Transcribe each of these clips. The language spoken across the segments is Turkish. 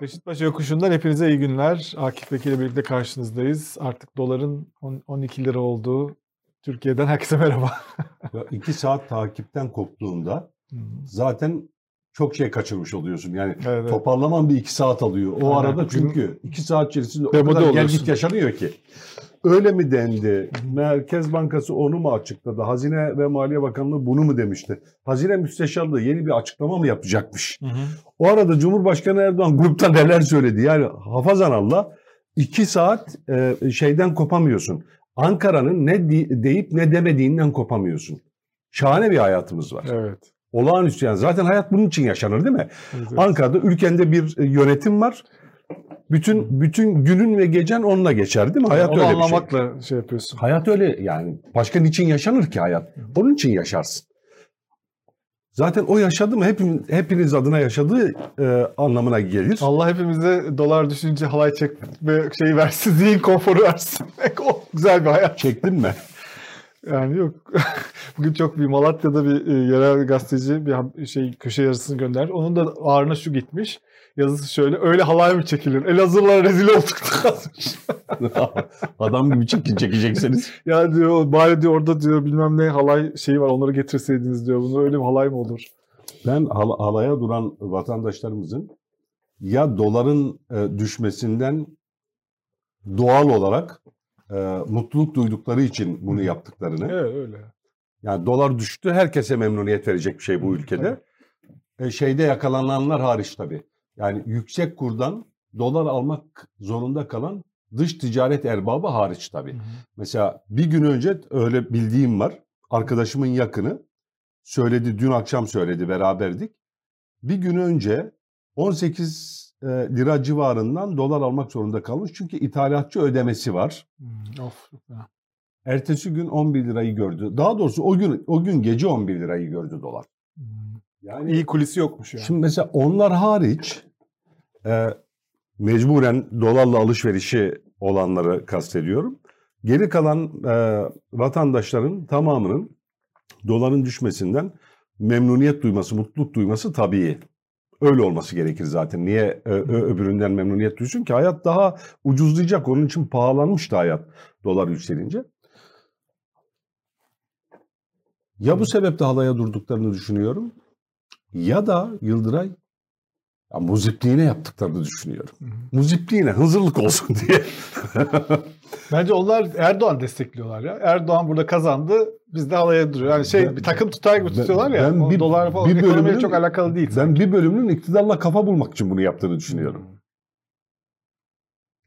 Beşiktaş Yokuşu'ndan hepinize iyi günler. Akif Bekir ile birlikte karşınızdayız. Artık doların 12 lira olduğu Türkiye'den herkese merhaba. Ya iki saat takipten koptuğunda zaten çok şey kaçırmış oluyorsun. Yani Evet, evet. toparlaman bir iki saat alıyor. O Aynen. arada çünkü iki saat içerisinde o Demode kadar gel git yaşanıyor ki. Öyle mi dendi? Merkez Bankası onu mu açıkladı? Hazine ve Maliye Bakanlığı bunu mu demişti? Hazine Müsteşarlığı yeni bir açıklama mı yapacakmış? Hı hı. O arada Cumhurbaşkanı Erdoğan grupta neler söyledi? Yani hafazan Allah iki saat e, şeyden kopamıyorsun. Ankara'nın ne deyip ne demediğinden kopamıyorsun. Şahane bir hayatımız var. Evet. Olağanüstü yani. Zaten hayat bunun için yaşanır değil mi? Evet, evet. Ankara'da ülkende bir e, yönetim var. Bütün bütün günün ve gecen onunla geçer değil mi? Hayat Onu öyle bir şey. anlamakla şey yapıyorsun. Hayat öyle yani. Başka niçin yaşanır ki hayat? Onun için yaşarsın. Zaten o yaşadı mı hepimiz, hepiniz adına yaşadığı e, anlamına gelir. Allah hepimize dolar düşünce halay çekme şeyi versin, zihin konforu versin. o güzel bir hayat. Çektin mi? Yani yok. Bugün çok bir Malatya'da bir e, yerel gazeteci bir şey köşe yazısını gönder. Onun da ağrına şu gitmiş. Yazısı şöyle. Öyle halay mı çekilir? Elazığlılara rezil olduk. yazmış. Adam gibi çekin çekecekseniz. ya diyor bari diyor orada diyor bilmem ne halay şeyi var onları getirseydiniz diyor. Bunu öyle bir halay mı olur? Ben hal- halaya duran vatandaşlarımızın ya doların e, düşmesinden doğal olarak e, mutluluk duydukları için bunu yaptıklarını. Evet öyle. Yani dolar düştü herkese memnuniyet verecek bir şey bu ülkede. E, şeyde yakalananlar hariç tabii. Yani yüksek kurdan dolar almak zorunda kalan dış ticaret erbabı hariç tabii. Mesela bir gün önce öyle bildiğim var. Arkadaşımın yakını söyledi, dün akşam söyledi beraberdik. Bir gün önce 18 e, lira civarından dolar almak zorunda kalmış. Çünkü ithalatçı ödemesi var. Hmm, Of. Ertesi gün 11 lirayı gördü. Daha doğrusu o gün o gün gece 11 lirayı gördü dolar. Yani İyi kulisi yokmuş yani. Şimdi mesela onlar hariç e, mecburen dolarla alışverişi olanları kastediyorum. Geri kalan e, vatandaşların tamamının doların düşmesinden memnuniyet duyması, mutluluk duyması tabii. Öyle olması gerekir zaten. Niye e, ö- öbüründen memnuniyet duysun ki? Hayat daha ucuzlayacak. Onun için pahalanmıştı hayat dolar yükselince. Ya bu sebeple halaya durduklarını düşünüyorum ya da Yıldıray ya muzipliğine yaptıklarını düşünüyorum. Hı hı. Muzipliğine hazırlık olsun diye. Bence onlar Erdoğan destekliyorlar ya. Erdoğan burada kazandı. Biz de halaya duruyor. Yani şey Ben- bir takım tutar gibi ben- tutuyorlar ya. ben bir- dolar falan bir bölümünün- çok alakalı değil. ben bir bölümünün iktidarla kafa bulmak için bunu yaptığını düşünüyorum.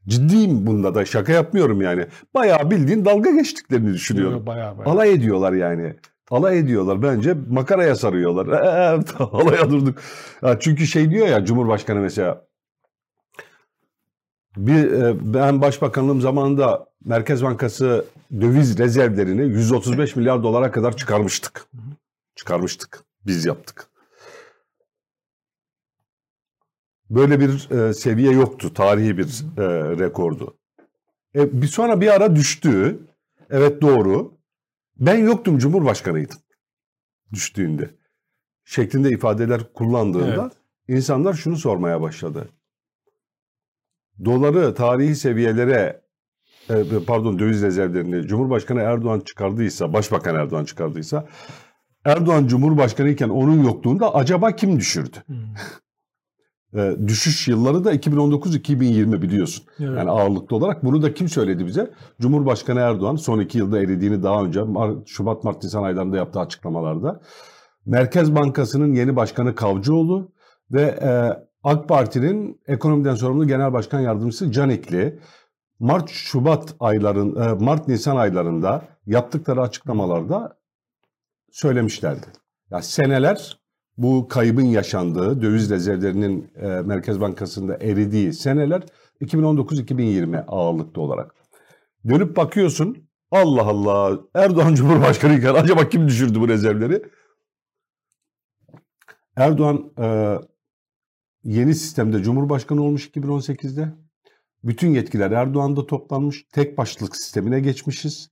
Ciddiyim bunda da şaka yapmıyorum yani. Bayağı bildiğin dalga geçtiklerini düşünüyorum. Düşünüyorum. Bayağı bayağı. Alay ediyorlar yani. Alay ediyorlar bence makaraya sarıyorlar. Ee, alaya durduk. Ya çünkü şey diyor ya Cumhurbaşkanı mesela bir e, ben başbakanlığım zamanında Merkez Bankası döviz rezervlerini 135 milyar dolara kadar çıkarmıştık. Çıkarmıştık. Biz yaptık. Böyle bir e, seviye yoktu. Tarihi bir e, rekordu. E, bir sonra bir ara düştü. Evet doğru. Ben yoktum Cumhurbaşkanıydım. Düştüğünde. Şeklinde ifadeler kullandığında Evet. insanlar şunu sormaya başladı. Doları tarihi seviyelere e, pardon döviz rezervlerini Cumhurbaşkanı Erdoğan çıkardıysa, Başbakan Erdoğan çıkardıysa Erdoğan Cumhurbaşkanı iken onun yokluğunda acaba kim düşürdü? Hmm. E, düşüş yılları da 2019-2020 biliyorsun. Evet. Yani ağırlıklı olarak bunu da kim söyledi bize? Cumhurbaşkanı Erdoğan son iki yılda eridiğini daha önce Şubat, Mart, Nisan aylarında yaptığı açıklamalarda. Merkez Bankası'nın yeni başkanı Kavcıoğlu ve e, AK Parti'nin ekonomiden sorumlu genel başkan yardımcısı Canikli. Mart, Şubat ayların, e, Mart, Nisan aylarında yaptıkları açıklamalarda söylemişlerdi. Ya seneler bu kaybın yaşandığı, döviz rezervlerinin e, Merkez Bankası'nda eridiği seneler 2019-2020 ağırlıklı olarak. Dönüp bakıyorsun Allah Allah Erdoğan Cumhurbaşkanı iken acaba kim düşürdü bu rezervleri? Erdoğan e, yeni sistemde Cumhurbaşkanı olmuş 2018'de. Bütün yetkiler Erdoğan'da toplanmış. Tek başlık sistemine geçmişiz.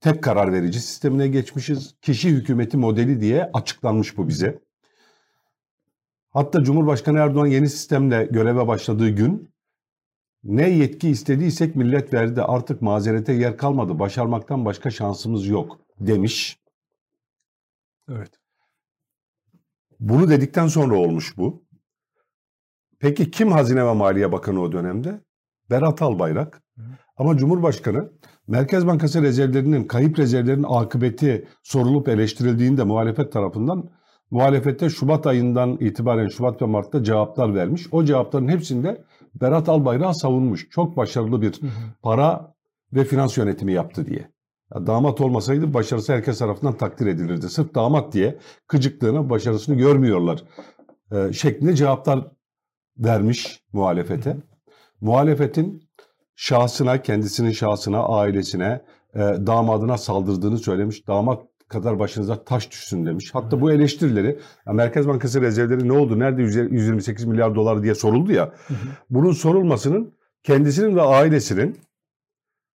Tek karar verici sistemine geçmişiz. Kişi hükümeti modeli diye açıklanmış bu bize. Hatta Cumhurbaşkanı Erdoğan yeni sistemle göreve başladığı gün ne yetki istediysek millet verdi. Artık mazerete yer kalmadı. Başarmaktan başka şansımız yok demiş. Evet. Bunu dedikten sonra olmuş bu. Peki kim Hazine ve Maliye Bakanı o dönemde? Berat Albayrak. Ama Cumhurbaşkanı Merkez Bankası rezervlerinin, kayıp rezervlerin akıbeti sorulup eleştirildiğinde muhalefet tarafından muhalefette Şubat ayından itibaren Şubat ve Mart'ta cevaplar vermiş. O cevapların hepsinde Berat Albayrak savunmuş. Çok başarılı bir para ve finans yönetimi yaptı diye. Ya damat olmasaydı başarısı herkes tarafından takdir edilirdi. Sırf damat diye kıcıklığına başarısını görmüyorlar. Ee, şeklinde cevaplar vermiş muhalefete. Muhalefetin şahsına, kendisinin şahsına, ailesine, e, damadına saldırdığını söylemiş. Damat kadar başınıza taş düşsün demiş. Hatta bu eleştirileri Merkez Bankası rezervleri ne oldu? Nerede 128 milyar dolar diye soruldu ya. Bunun sorulmasının kendisinin ve ailesinin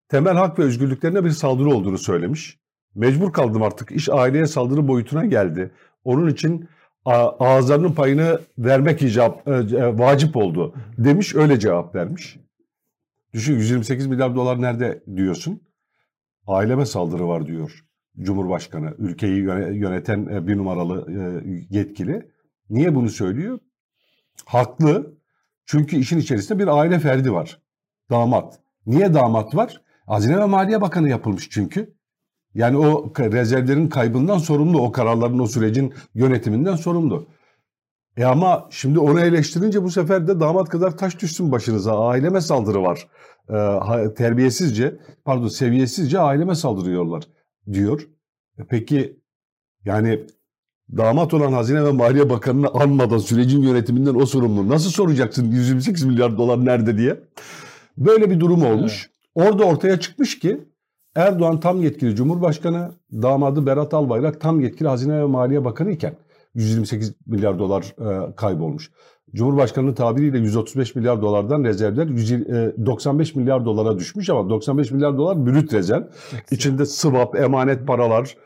temel hak ve özgürlüklerine bir saldırı olduğunu söylemiş. Mecbur kaldım artık. İş aileye saldırı boyutuna geldi. Onun için ağızlarının payını vermek icap, e, e, vacip oldu demiş. Öyle cevap vermiş. Düşün 128 milyar dolar nerede diyorsun? Aileme saldırı var diyor Cumhurbaşkanı. Ülkeyi yöneten e, bir numaralı yetkili. Niye bunu söylüyor? Haklı. Çünkü işin içerisinde bir aile ferdi var. Damat. Niye damat var? Hazine ve Maliye Bakanı yapılmış çünkü. Yani o rezervlerin kaybından sorumlu, o kararların, o sürecin yönetiminden sorumlu. E ama şimdi onu eleştirince bu sefer de damat kadar taş düşsün başınıza. Aileme saldırı var. Ee, terbiyesizce, pardon seviyesizce aileme saldırıyorlar diyor. E peki yani damat olan Hazine ve Maliye Bakanı'nı anmadan sürecin yönetiminden o sorumlu. Nasıl soracaksın 128 milyar dolar nerede diye? Böyle bir durum olmuş. Evet. Orada ortaya çıkmış ki Erdoğan tam yetkili Cumhurbaşkanı, damadı Berat Albayrak tam yetkili Hazine ve Maliye Bakanı iken 128 milyar dolar e, kaybolmuş. Cumhurbaşkanının tabiriyle 135 milyar dolardan rezervler 195 e, milyar dolara düşmüş ama 95 milyar dolar brüt rezerv. İçinde swap, emanet paralar,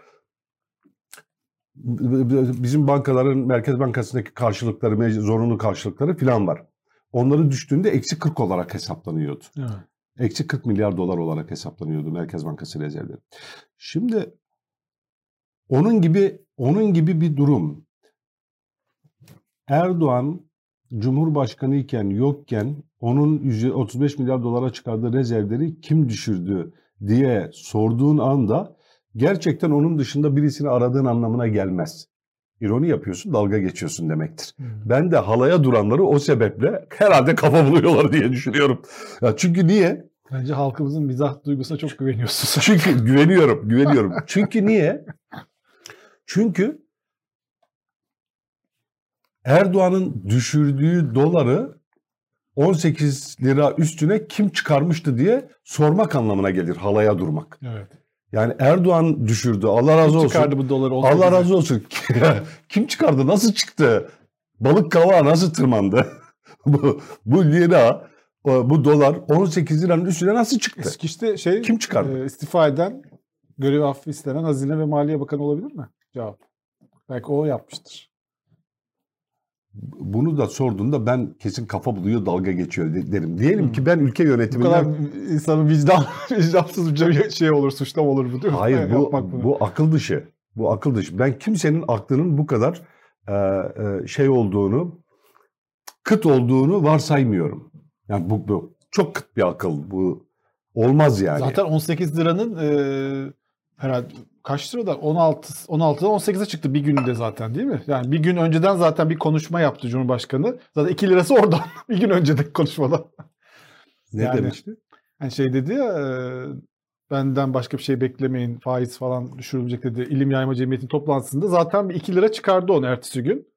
bizim bankaların Merkez Bankası'ndaki karşılıkları, zorunlu karşılıkları falan var. Onların düştüğünde eksi 40 olarak hesaplanıyordu. Evet. Eksi 40 milyar dolar olarak hesaplanıyordu Merkez Bankası rezervleri. Şimdi onun gibi onun gibi bir durum. Erdoğan Cumhurbaşkanı iken yokken onun 35 milyar dolara çıkardığı rezervleri kim düşürdü diye sorduğun anda gerçekten onun dışında birisini aradığın anlamına gelmez. İroni yapıyorsun, dalga geçiyorsun demektir. Hmm. Ben de halaya duranları o sebeple herhalde kafa buluyorlar diye düşünüyorum. Ya çünkü niye? Bence halkımızın mizah duygusuna çok güveniyorsun. Çünkü güveniyorum, güveniyorum. Çünkü niye? Çünkü Erdoğan'ın düşürdüğü doları 18 lira üstüne kim çıkarmıştı diye sormak anlamına gelir halaya durmak. Evet. Yani Erdoğan düşürdü. Allah razı olsun. Kim çıkardı bu doları? Allah razı olsun. kim çıkardı? Nasıl çıktı? Balık kavağı nasıl tırmandı? bu, bu lira, bu dolar 18 liranın üstüne nasıl çıktı? Eski işte şey kim çıkardı? E, istifa eden, görev affı istenen Hazine ve Maliye Bakanı olabilir mi? Cevap. Belki o yapmıştır bunu da sorduğunda ben kesin kafa buluyor dalga geçiyor derim. Diyelim ki ben ülke yönetiminden... Bu kadar insanın vicdan, vicdansız bir şey olur, suçlam olur bu değil mi? Hayır bu, bu akıl dışı. Bu akıl dışı. Ben kimsenin aklının bu kadar e, e, şey olduğunu, kıt olduğunu varsaymıyorum. Yani bu, bu çok kıt bir akıl. Bu olmaz yani. Zaten 18 liranın e, herhalde kaç lirada? 16 16'dan 18'e çıktı bir günde zaten değil mi? Yani bir gün önceden zaten bir konuşma yaptı Cumhurbaşkanı. Zaten 2 lirası oradan bir gün önceki konuşmada. Ne yani, demişti? Yani şey dedi ya e, benden başka bir şey beklemeyin faiz falan düşürülecek dedi. İlim Yayma Cemiyeti'nin toplantısında zaten bir 2 lira çıkardı onu ertesi gün.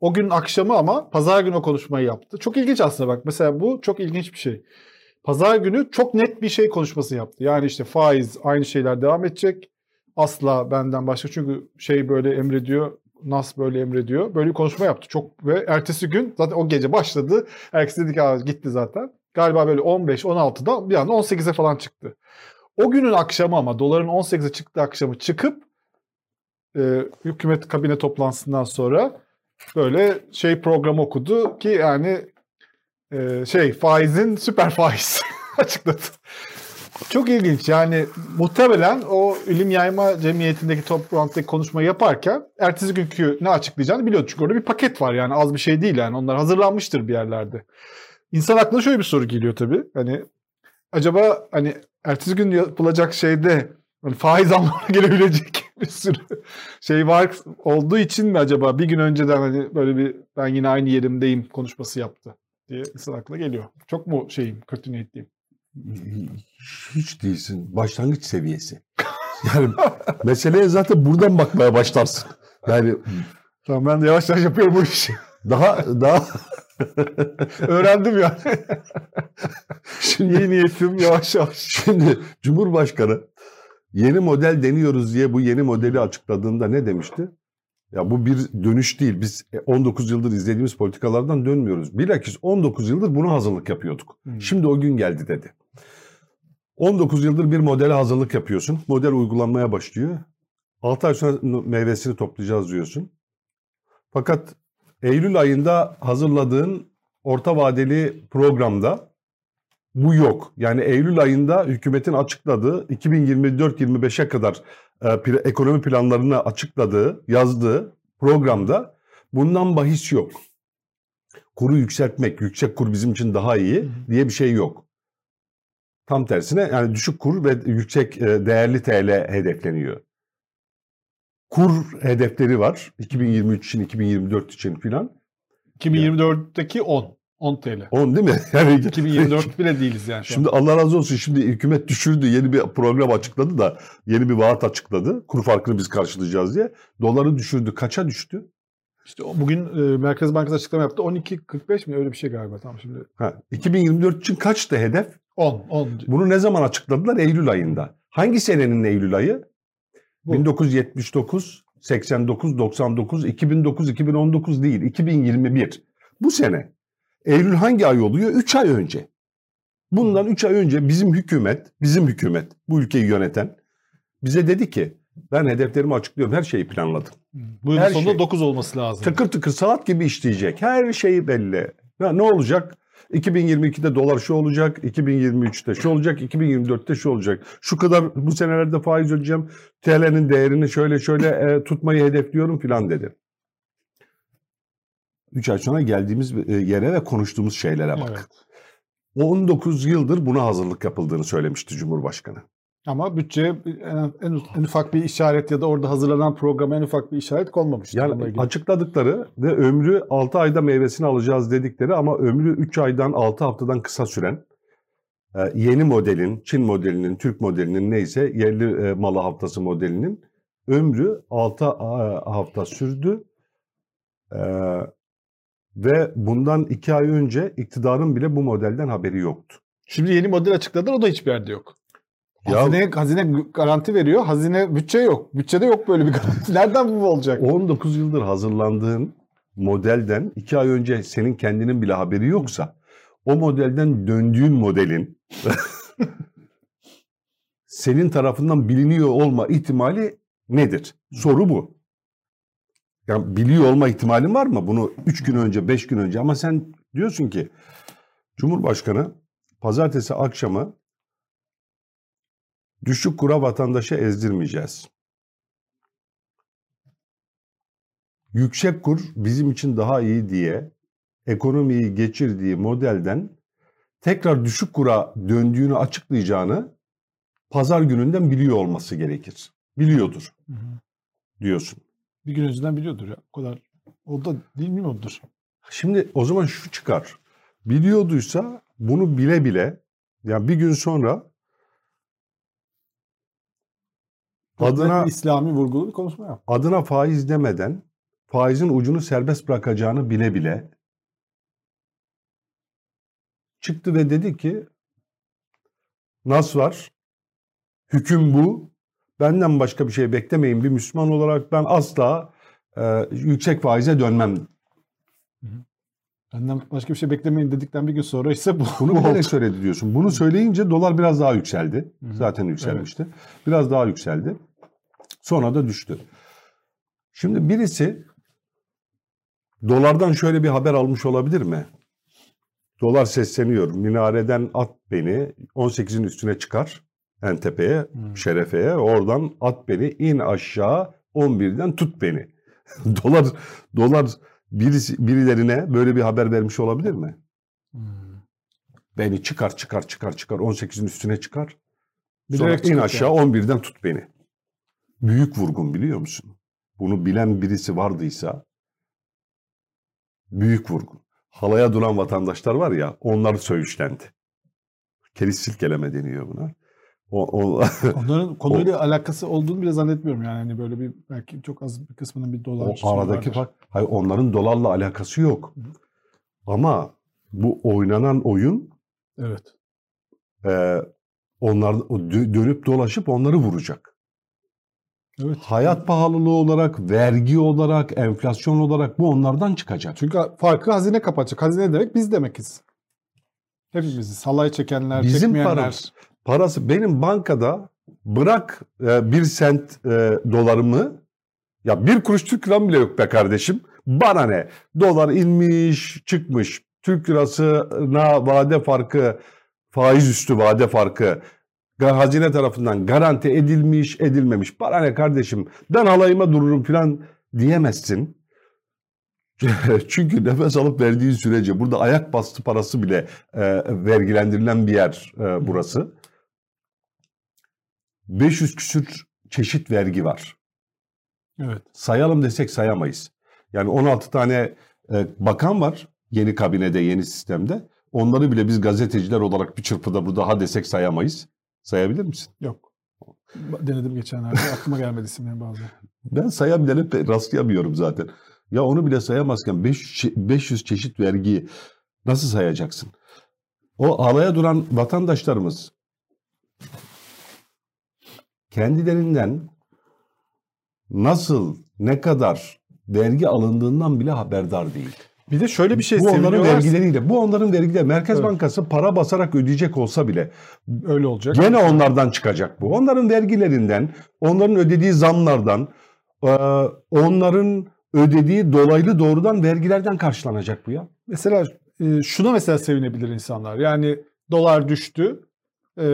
O gün akşamı ama pazar günü o konuşmayı yaptı. Çok ilginç aslında bak mesela bu çok ilginç bir şey. Pazar günü çok net bir şey konuşması yaptı. Yani işte faiz aynı şeyler devam edecek asla benden başka çünkü şey böyle emrediyor Nas böyle emrediyor. Böyle bir konuşma yaptı. Çok ve ertesi gün zaten o gece başladı. Herkes dedi ki gitti zaten. Galiba böyle 15-16'da bir anda 18'e falan çıktı. O günün akşamı ama doların 18'e çıktığı akşamı çıkıp e, hükümet kabine toplantısından sonra böyle şey program okudu ki yani e, şey faizin süper faiz açıkladı. Çok ilginç yani muhtemelen o ilim yayma cemiyetindeki toplantıdaki konuşmayı yaparken ertesi günkü ne açıklayacağını biliyordu. Çünkü orada bir paket var yani az bir şey değil yani onlar hazırlanmıştır bir yerlerde. İnsan aklına şöyle bir soru geliyor tabii. Hani acaba hani ertesi gün yapılacak şeyde hani faiz anlamına gelebilecek bir sürü şey var olduğu için mi acaba bir gün önceden hani böyle bir ben yine aynı yerimdeyim konuşması yaptı diye insan aklına geliyor. Çok mu şeyim kötü niyetliyim? Hiç değilsin. Başlangıç seviyesi. Yani meseleye zaten buradan bakmaya başlarsın. Yani Tamam ben de yavaş yavaş yapıyorum bu işi. daha daha Öğrendim ya. şimdi İyi niyetim yavaş yavaş. Şimdi Cumhurbaşkanı yeni model deniyoruz diye bu yeni modeli açıkladığında ne demişti? Ya bu bir dönüş değil. Biz 19 yıldır izlediğimiz politikalardan dönmüyoruz. Bilakis 19 yıldır buna hazırlık yapıyorduk. Hmm. Şimdi o gün geldi dedi. 19 yıldır bir modele hazırlık yapıyorsun. Model uygulanmaya başlıyor. 6 ay sonra meyvesini toplayacağız diyorsun. Fakat Eylül ayında hazırladığın orta vadeli programda bu yok. Yani Eylül ayında hükümetin açıkladığı 2024-25'e kadar e, ekonomi planlarını açıkladığı, yazdığı programda bundan bahis yok. Kuru yükseltmek, yüksek kur bizim için daha iyi diye bir şey yok. Tam tersine yani düşük kur ve yüksek e, değerli TL hedefleniyor. Kur hedefleri var 2023 için, 2024 için filan. 2024'teki 10. 10 TL. 10 değil mi? Yani 2024 bile değiliz yani. Şimdi Allah razı olsun şimdi hükümet düşürdü yeni bir program açıkladı da yeni bir vaat açıkladı. Kur farkını biz karşılayacağız diye. Doları düşürdü. Kaça düştü? İşte bugün e, Merkez Bankası açıklama yaptı. 12.45 mi öyle bir şey galiba. Tamam şimdi. Ha, 2024 için kaçtı hedef? 10. 10. Bunu ne zaman açıkladılar? Eylül ayında. Hangi senenin Eylül ayı? Bu. 1979, 89, 99, 2009, 2019 değil. 2021. Bu sene. Eylül hangi ay oluyor? 3 ay önce. Bundan 3 ay önce bizim hükümet, bizim hükümet, bu ülkeyi yöneten bize dedi ki ben hedeflerimi açıklıyorum, her şeyi planladım. Bu yılın Her sonunda şey. 9 olması lazım. Tıkır tıkır saat gibi işleyecek. Her şey belli. Ya ne olacak? 2022'de dolar şu olacak, 2023'te şu olacak, 2024'te şu olacak. Şu kadar bu senelerde faiz ödeyeceğim. TL'nin değerini şöyle şöyle e, tutmayı hedefliyorum filan dedi. 3 ay sonra geldiğimiz e, yere ve konuştuğumuz şeylere bak. Evet. 19 yıldır buna hazırlık yapıldığını söylemişti Cumhurbaşkanı. Ama bütçeye en, en, en ufak bir işaret ya da orada hazırlanan programa en ufak bir işaret konmamıştı. Yani açıkladıkları ve ömrü 6 ayda meyvesini alacağız dedikleri ama ömrü 3 aydan 6 haftadan kısa süren e, yeni modelin, Çin modelinin, Türk modelinin neyse yerli e, malı haftası modelinin ömrü 6 hafta sürdü. Ve bundan 2 ay önce iktidarın bile bu modelden haberi yoktu. Şimdi yeni model açıkladılar o da hiçbir yerde yok. Ya- Hazine, hazine garanti veriyor. Hazine bütçe yok. Bütçede yok böyle bir garanti. Nereden bu olacak? 19 yıldır hazırlandığın modelden 2 ay önce senin kendinin bile haberi yoksa o modelden döndüğün modelin senin tarafından biliniyor olma ihtimali nedir? Soru bu. Yani biliyor olma ihtimalin var mı? Bunu 3 gün önce, 5 gün önce ama sen diyorsun ki Cumhurbaşkanı pazartesi akşamı düşük kura vatandaşa ezdirmeyeceğiz. yüksek kur bizim için daha iyi diye ekonomiyi geçirdiği modelden tekrar düşük kura döndüğünü açıklayacağını pazar gününden biliyor olması gerekir. Biliyordur diyorsun. Bir gün önceden biliyordur ya. O kadar. O da değil mi odur? Şimdi o zaman şu çıkar. Biliyorduysa bunu bile bile yani bir gün sonra adına İslami vurgulu bir konuşma yap. adına faiz demeden faizin ucunu serbest bırakacağını bile bile çıktı ve dedi ki nas var, hüküm bu, benden başka bir şey beklemeyin bir Müslüman olarak ben asla e, yüksek faize dönmem. Benden başka bir şey beklemeyin dedikten bir gün sonra ise bu, Bunu bu bilerek oldu. söyledi diyorsun. Bunu söyleyince dolar biraz daha yükseldi. Hı hı. Zaten yükselmişti. Biraz daha yükseldi. Sonra da düştü. Şimdi birisi Dolardan şöyle bir haber almış olabilir mi? Dolar sesleniyor. Minareden at beni 18'in üstüne çıkar en tepeye, Hmm. şerefeye. Oradan at beni in aşağı 11'den tut beni. dolar dolar birisi, birilerine böyle bir haber vermiş olabilir mi? Hmm. Beni çıkar çıkar çıkar çıkar 18'in üstüne çıkar. Sonra in çıkart aşağı 11'den tut beni. Büyük vurgun biliyor musun? Bunu bilen birisi vardıysa büyük vurgun. Halaya duran vatandaşlar var ya onlar söğüşlendi. Keriz silkeleme deniyor buna. O, o, Onların konuyla alakası olduğunu bile zannetmiyorum yani. Hani böyle bir belki çok az bir kısmının bir dolar o aradaki fark. Hayır onların dolarla alakası yok. Ama bu oynanan oyun Evet. e, onlar o dö- dönüp dolaşıp onları vuracak. Evet. Hayat pahalılığı olarak, vergi olarak, enflasyon olarak bu onlardan çıkacak. Çünkü farkı hazine kapatacak. Hazine demek biz demekiz. Hepimiziz. Halay çekenler, Bizim çekmeyenler. paramız. Parası benim bankada bırak e, bir sent e, dolarımı ya bir kuruş Türk liram bile yok be kardeşim. Bana ne? Dolar inmiş çıkmış. Türk lirasına vade farkı faiz üstü vade farkı hazine tarafından garanti edilmiş edilmemiş. Bana ne kardeşim ben halayıma dururum falan diyemezsin. Çünkü nefes alıp verdiğin sürece burada ayak bastı parası bile e, vergilendirilen bir yer e, burası. 500 küsür çeşit vergi var. Evet. Sayalım desek sayamayız. Yani 16 tane e, bakan var yeni kabinede, yeni sistemde. Onları bile biz gazeteciler olarak bir çırpıda burada ha desek sayamayız. Sayabilir misin? Yok. Denedim geçenlerde. Aklıma gelmedi isimleri bazen. Ben sayabilene rastlayamıyorum zaten. Ya onu bile sayamazken 500, çe- 500 çeşit vergiyi nasıl sayacaksın? O alaya duran vatandaşlarımız kendilerinden nasıl, ne kadar vergi alındığından bile haberdar değil. Bir de şöyle bir şey bu onların vergileriyle, bu onların vergileri. Merkez Evet. Bankası para basarak ödeyecek olsa bile Öyle olacak. Gene onlardan çıkacak bu. Onların vergilerinden, onların ödediği zamlardan, e, onların ödediği dolaylı doğrudan vergilerden karşılanacak bu ya. Mesela e, şuna mesela sevinebilir insanlar. Yani dolar düştü. E,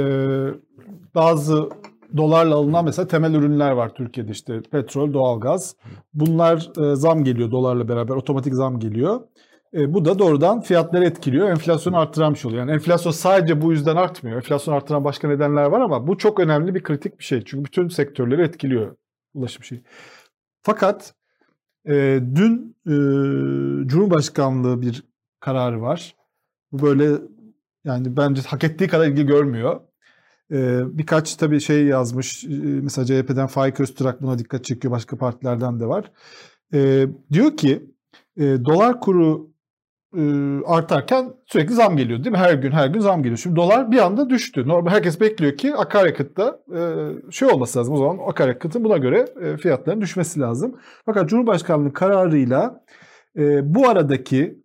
bazı dolarla alınan mesela temel ürünler var Türkiye'de işte petrol, doğalgaz. Bunlar e, zam geliyor dolarla beraber otomatik zam geliyor. E, bu da doğrudan fiyatları etkiliyor. Enflasyonu arttıran bir şey oluyor. Yani enflasyon sadece bu yüzden artmıyor. Enflasyon arttıran başka nedenler var ama bu çok önemli bir kritik bir şey. Çünkü bütün sektörleri etkiliyor ulaşım şeyi. Fakat e, dün e, Cumhurbaşkanlığı bir kararı var. Bu böyle yani bence hak ettiği kadar ilgi görmüyor. E, birkaç tabii şey yazmış. E, mesela CHP'den Faik Öztürk buna dikkat çekiyor. Başka partilerden de var. E, diyor ki e, dolar kuru e, artarken sürekli zam geliyor değil mi? Her gün her gün zam geliyor. Şimdi dolar bir anda düştü. Normal herkes bekliyor ki akaryakıtta şey olması lazım. O zaman akaryakıtın buna göre fiyatların düşmesi lazım. Fakat Cumhurbaşkanlığı kararıyla bu aradaki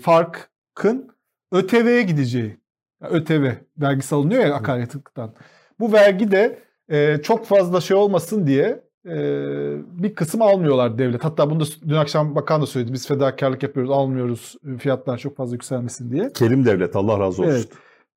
farkın ÖTV'ye gideceği. Yani ÖTV vergisi alınıyor ya akaryakıttan. Bu vergi de e, çok fazla şey olmasın diye e, bir kısım almıyorlar devlet. Hatta bunu da dün akşam bakan da söyledi. Biz fedakarlık yapıyoruz, almıyoruz e, fiyatlar çok fazla yükselmesin diye. Kerim devlet Allah razı olsun. Evet.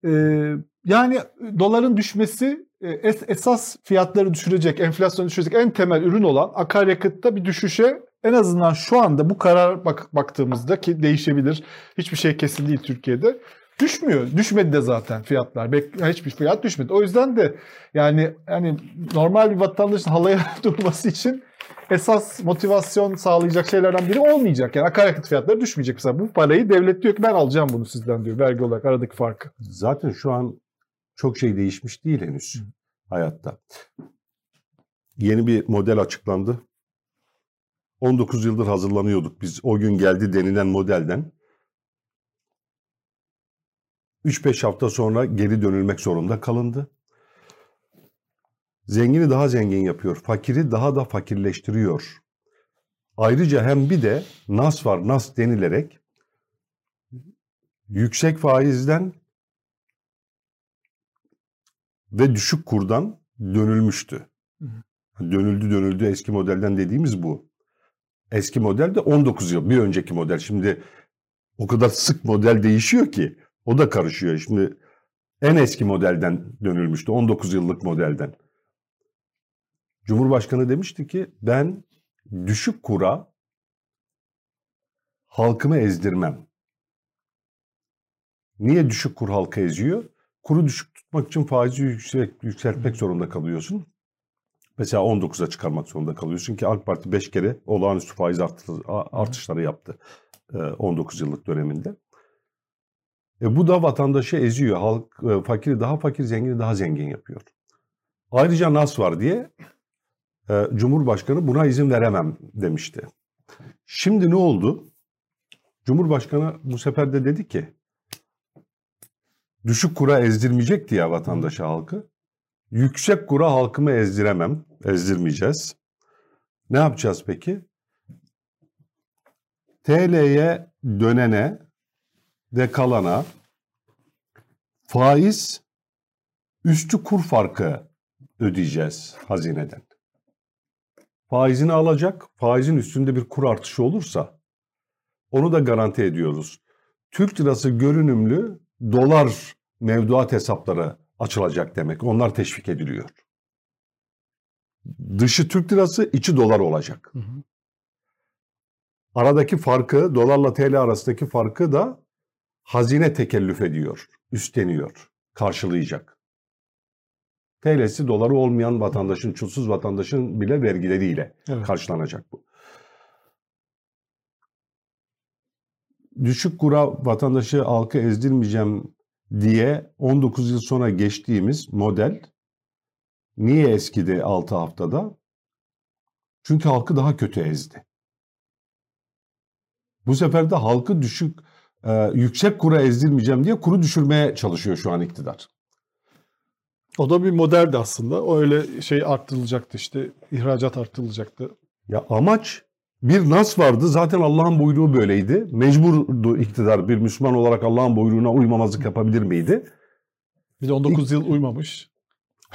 Ee, yani doların düşmesi e, es- esas fiyatları düşürecek, enflasyonu düşürecek en temel ürün olan akaryakıtta bir düşüşe en azından şu anda bu karar bak baktığımızda ki değişebilir. Hiçbir şey kesin değil Türkiye'de. Düşmüyor. Düşmedi de zaten fiyatlar. Bek- hiçbir fiyat düşmedi. O yüzden de yani yani normal bir vatandaşın halaya durması için esas motivasyon sağlayacak şeylerden biri olmayacak. Yani akaryakıt fiyatları düşmeyecek mesela. Bu parayı devlet diyor ki ben alacağım bunu sizden diyor vergi olarak aradaki farkı. Zaten şu an çok şey değişmiş değil henüz hayatta. Yeni bir model açıklandı. 19 yıldır hazırlanıyorduk biz. O gün geldi denilen modelden. 3-5 hafta sonra geri dönülmek zorunda kalındı. Zengini daha zengin yapıyor, fakiri daha da fakirleştiriyor. Ayrıca hem bir de nas var, nas denilerek yüksek faizden ve düşük kurdan dönülmüştü. Dönüldü dönüldü eski modelden dediğimiz bu. Eski model de 19 yıl. Bir önceki model. Şimdi o kadar sık model değişiyor ki o da karışıyor. Şimdi en eski modelden dönülmüştü. 19 yıllık modelden. Cumhurbaşkanı demişti ki ben düşük kura halkımı ezdirmem. Niye düşük kur halkı eziyor? Kuru düşük tutmak için faizi yüksek, yükseltmek zorunda kalıyorsun. Mesela 19'a çıkarmak zorunda kalıyorsun ki AK Parti 5 kere olağanüstü faiz artışları yaptı 19 yıllık döneminde. E bu da vatandaşı eziyor. Halk e, fakiri daha fakir, zengini daha zengin yapıyor. Ayrıca nas var diye e, Cumhurbaşkanı buna izin veremem demişti. Şimdi ne oldu? Cumhurbaşkanı bu sefer de dedi ki düşük kura ezdirmeyecekti ya vatandaşı halkı. Yüksek kura halkımı ezdiremem, ezdirmeyeceğiz. Ne yapacağız peki? TL'ye dönene ve kalana faiz üstü kur farkı ödeyeceğiz hazineden. Faizini alacak, faizin üstünde bir kur artışı olursa onu da garanti ediyoruz. Türk lirası görünümlü dolar mevduat hesapları açılacak demek. Onlar teşvik ediliyor. Dışı Türk lirası, içi dolar olacak. Hı hı. Aradaki farkı, dolarla TL arasındaki farkı da hazine tekellüf ediyor, üstleniyor, karşılayacak. TL'si doları olmayan vatandaşın, çulsuz vatandaşın bile vergileriyle evet. karşılanacak bu. Düşük kura vatandaşı halkı ezdirmeyeceğim diye 19 yıl sonra geçtiğimiz model niye eskidi 6 haftada? Çünkü halkı daha kötü ezdi. Bu sefer de halkı düşük e, yüksek kura ezdirmeyeceğim diye kuru düşürmeye çalışıyor şu an iktidar. O da bir modeldi aslında. O öyle şey arttırılacaktı işte ihracat arttırılacaktı. Ya amaç bir nas vardı. Zaten Allah'ın buyruğu böyleydi. Mecburdu iktidar bir Müslüman olarak Allah'ın buyruğuna uymamazlık yapabilir miydi? Bir de 19 yıl uymamış.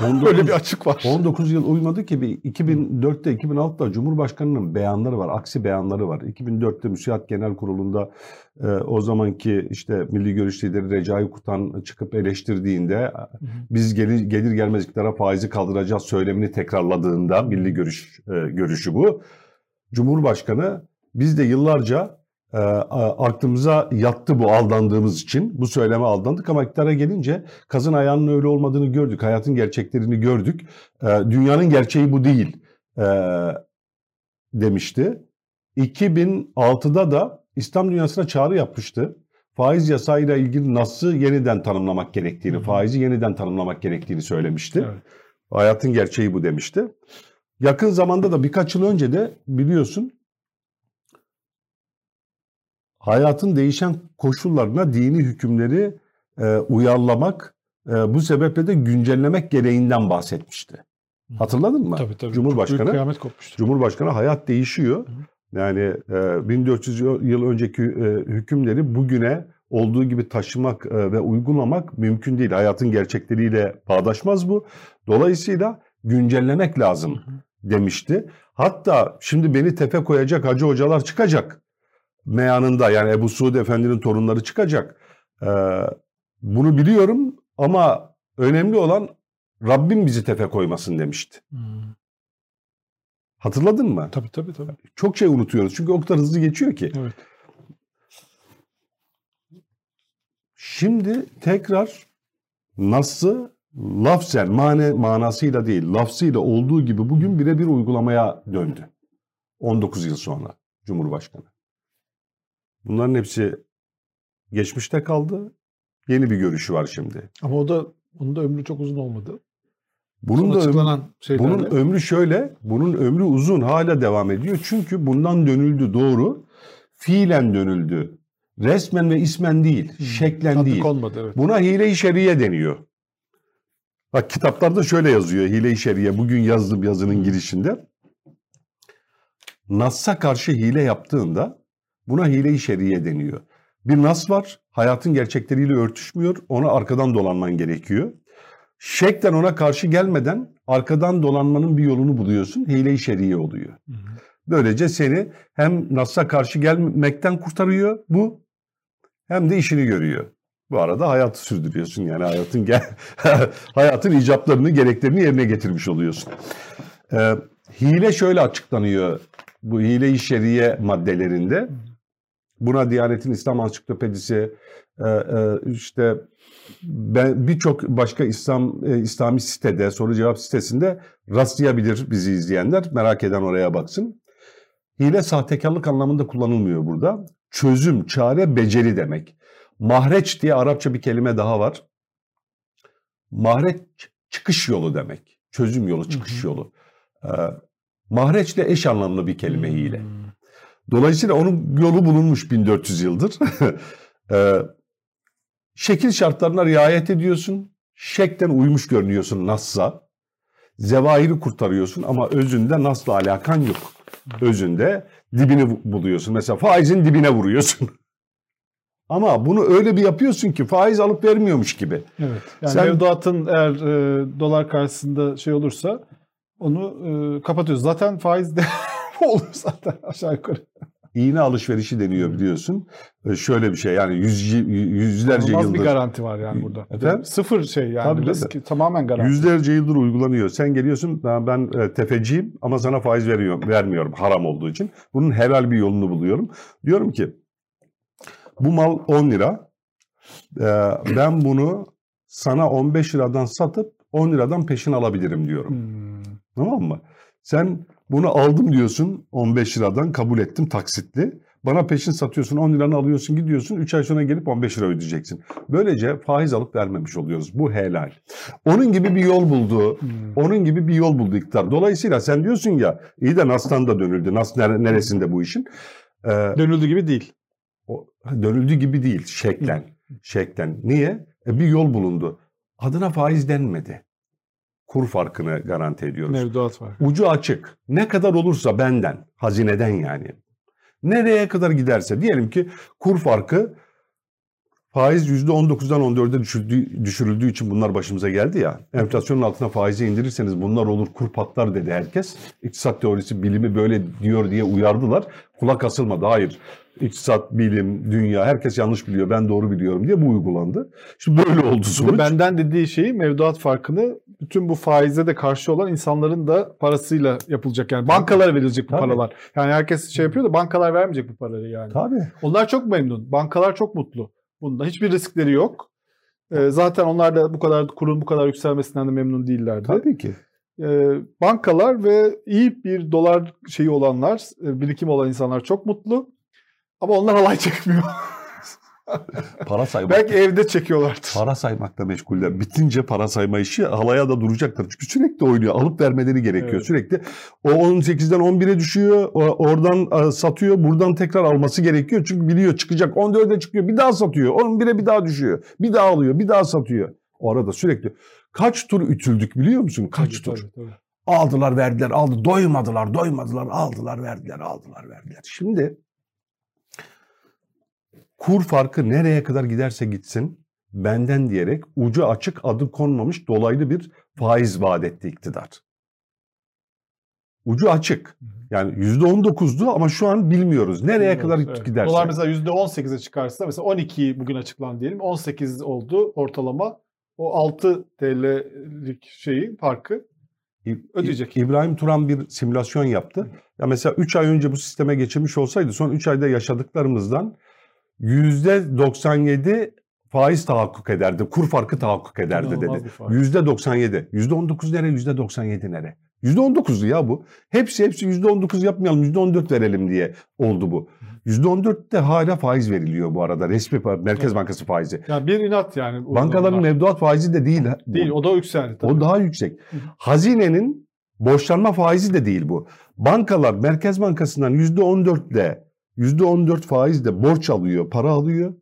19, Öyle bir açık var. 19 yıl uymadı ki bir 2004'te 2006'da Cumhurbaşkanı'nın beyanları var. Aksi beyanları var. 2004'te Müsiat Genel Kurulu'nda e, o zamanki işte Milli Görüş lideri Recai Kutan çıkıp eleştirdiğinde biz gelir, gelir gelmez iktidara faizi kaldıracağız söylemini tekrarladığında Milli Görüş e, görüşü bu. Cumhurbaşkanı biz de yıllarca e, aklımıza yattı bu aldandığımız için. Bu söyleme aldandık ama iktidara gelince kazın ayağının öyle olmadığını gördük. Hayatın gerçeklerini gördük. E, dünyanın gerçeği bu değil e, demişti. 2006'da da İslam dünyasına çağrı yapmıştı. Faiz yasayla ilgili nasıl yeniden tanımlamak gerektiğini, Hı-hı. faizi yeniden tanımlamak gerektiğini söylemişti. Evet. Hayatın gerçeği bu demişti. Yakın zamanda da birkaç yıl önce de biliyorsun hayatın değişen koşullarına dini hükümleri e, uyarlamak, e, bu sebeple de güncellemek gereğinden bahsetmişti. Hatırladın mı? Tabii tabii. Cumhurbaşkanı, kıyamet kopmuştu. Cumhurbaşkanı hayat değişiyor. Yani e, 1400 yıl önceki e, hükümleri bugüne olduğu gibi taşımak e, ve uygulamak mümkün değil. Hayatın gerçekleriyle bağdaşmaz bu. Dolayısıyla güncellemek lazım. Demişti. Hatta şimdi beni tepe koyacak hacı hocalar çıkacak. Meyanında yani Ebu Suud Efendi'nin torunları çıkacak. Ee, bunu biliyorum ama önemli olan Rabbim bizi tepe koymasın demişti. Hmm. Hatırladın mı? Tabii tabii tabii. Çok şey unutuyoruz çünkü o kadar hızlı geçiyor ki. Evet. Şimdi tekrar nasıl lafzen, mane, manasıyla değil, lafzıyla olduğu gibi bugün birebir uygulamaya döndü. 19 yıl sonra Cumhurbaşkanı. Bunların hepsi geçmişte kaldı. Yeni bir görüşü var şimdi. Ama o da onun da ömrü çok uzun olmadı. Bunun da ömrü, bunun ömrü şöyle, bunun ömrü uzun hala devam ediyor. Çünkü bundan dönüldü doğru. Fiilen dönüldü. Resmen ve ismen değil, hmm, şeklen değil. Olmadı, evet. Buna hile-i şeriye deniyor. Bak kitaplarda şöyle yazıyor hile-i şeriye. Bugün yazdım yazının girişinde. Nas'a karşı hile yaptığında buna hile-i şeriye deniyor. Bir nas var, hayatın gerçekleriyle örtüşmüyor, ona arkadan dolanman gerekiyor. Şekten ona karşı gelmeden arkadan dolanmanın bir yolunu buluyorsun, hile-i şeriye oluyor. Hı hı. Böylece seni hem Nas'a karşı gelmekten kurtarıyor bu hem de işini görüyor. Bu arada hayatı sürdürüyorsun yani hayatın hayatın icaplarını, gereklerini yerine getirmiş oluyorsun. Ee, hile şöyle açıklanıyor bu hile-i şeriye maddelerinde. Buna Diyanet'in İslam Ansiklopedisi, e, e, işte ben birçok başka İslam e, İslami sitede, soru cevap sitesinde rastlayabilir bizi izleyenler. Merak eden oraya baksın. Hile sahtekarlık anlamında kullanılmıyor burada. Çözüm, çare, beceri demek. Mahreç diye Arapça bir kelime daha var. Mahreç çıkış yolu demek. Çözüm yolu, çıkış yolu. Mahreçle eş anlamlı bir kelime hile. Dolayısıyla onun yolu bulunmuş 1400 yıldır. ee, şekil şartlarına riayet ediyorsun. Şekten uymuş görünüyorsun Nas'a. Zevahiri kurtarıyorsun ama özünde Nas'la alakan yok. Özünde dibini buluyorsun. Mesela faizin dibine vuruyorsun. Ama bunu öyle bir yapıyorsun ki faiz alıp vermiyormuş gibi. Evet. Yani Sen, mevduatın eğer e, dolar karşısında şey olursa onu e, kapatıyoruz. Zaten faiz de olur zaten aşağı yukarı. İğne alışverişi deniyor biliyorsun. E, şöyle bir şey yani yüz, yüzlerce yıldır. bir garanti var yani burada. Efendim? Sıfır şey yani Tabii risk de. tamamen garanti. Yüzlerce yıldır uygulanıyor. Sen geliyorsun ben, ben e, tefeciyim ama sana faiz veriyorum, vermiyorum haram olduğu için. Bunun helal bir yolunu buluyorum. Diyorum ki bu mal 10 lira. Ee, ben bunu sana 15 liradan satıp 10 liradan peşin alabilirim diyorum. Hmm. Tamam mı? Sen bunu aldım diyorsun 15 liradan kabul ettim taksitli. Bana peşin satıyorsun 10 liranı alıyorsun gidiyorsun 3 ay sonra gelip 15 lira ödeyeceksin. Böylece faiz alıp vermemiş oluyoruz. Bu helal. Onun gibi bir yol buldu. Hmm. Onun gibi bir yol buldu iktidar. Dolayısıyla sen diyorsun ya iyi de Nas'tan da dönüldü. Nas neresinde bu işin? Ee, Dönüldü gibi değil. O, dönüldü gibi değil şeklen. Şeklen. Niye? E, bir yol bulundu. Adına faiz denmedi. Kur farkını garanti ediyoruz. Mevduat var. Ucu açık. Ne kadar olursa benden, hazineden yani. Nereye kadar giderse. Diyelim ki kur farkı faiz %19'dan 14'e düşürdüğü, düşürüldüğü için bunlar başımıza geldi ya. Enflasyonun altına faizi indirirseniz bunlar olur kur patlar dedi herkes. İktisat teorisi bilimi böyle diyor diye uyardılar. Kulak asılmadı. Hayır iktisat, bilim, dünya herkes yanlış biliyor ben doğru biliyorum diye bu uygulandı. Şimdi böyle oldu sonuç. Benden dediği şeyi mevduat farkını bütün bu faize de karşı olan insanların da parasıyla yapılacak. Yani bankalara verilecek bu Tabii. paralar. Yani herkes şey yapıyor da bankalar vermeyecek bu paraları yani. Tabii. Onlar çok memnun. Bankalar çok mutlu. Bunda hiçbir riskleri yok. Ee, zaten onlar da bu kadar kurun bu kadar yükselmesinden de memnun değillerdi. Tabii ki. Ee, bankalar ve iyi bir dolar şeyi olanlar, e, birikim olan insanlar çok mutlu. Ama onlar halay çekmiyor. para saymak. Belki evde çekiyorlardı. Para saymakla meşguller. Bitince para sayma işi halaya da duracaktır. Çünkü sürekli oynuyor. Alıp vermeleri gerekiyor evet. sürekli. O 18'den 11'e düşüyor. Oradan e, satıyor. Buradan tekrar alması gerekiyor. Çünkü biliyor çıkacak. 14'e çıkıyor. Bir daha satıyor. 11'e bir daha düşüyor. Bir daha alıyor. Bir daha satıyor. O arada sürekli. Kaç tur ütüldük biliyor musun? Kaç tabii, tur? Tabii, tabii. Aldılar verdiler aldı. Doymadılar doymadılar aldılar verdiler aldılar verdiler. Şimdi kur farkı nereye kadar giderse gitsin benden diyerek ucu açık adı konmamış dolaylı bir faiz vaat etti iktidar. Ucu açık. Yani %19'du ama şu an bilmiyoruz. Nereye bilmiyoruz, kadar evet. giderse. Dolar mesela %18'e çıkarsa mesela 12 bugün açıklandı diyelim. 18 oldu ortalama. O 6 TL'lik şeyi farkı ödeyecek. İbrahim Turan bir simülasyon yaptı. Ya mesela 3 ay önce bu sisteme geçirmiş olsaydı son 3 ayda yaşadıklarımızdan %97 faiz tahakkuk ederdi. Kur farkı tahakkuk ederdi dedi. %97. %19 nere? %97 nere? %19'du ya bu. Hepsi hepsi %19 yapmayalım %14 verelim diye oldu bu. %14 de hala faiz veriliyor bu arada. Resmi Merkez Bankası faizi. Ya bir inat yani. Bankaların mevduat faizi de değil. Değil o da yükseldi. Tabii. O daha yüksek. Hazinenin borçlanma faizi de değil bu. Bankalar Merkez Bankası'ndan %14 ile %14 faizle borç alıyor, para alıyor.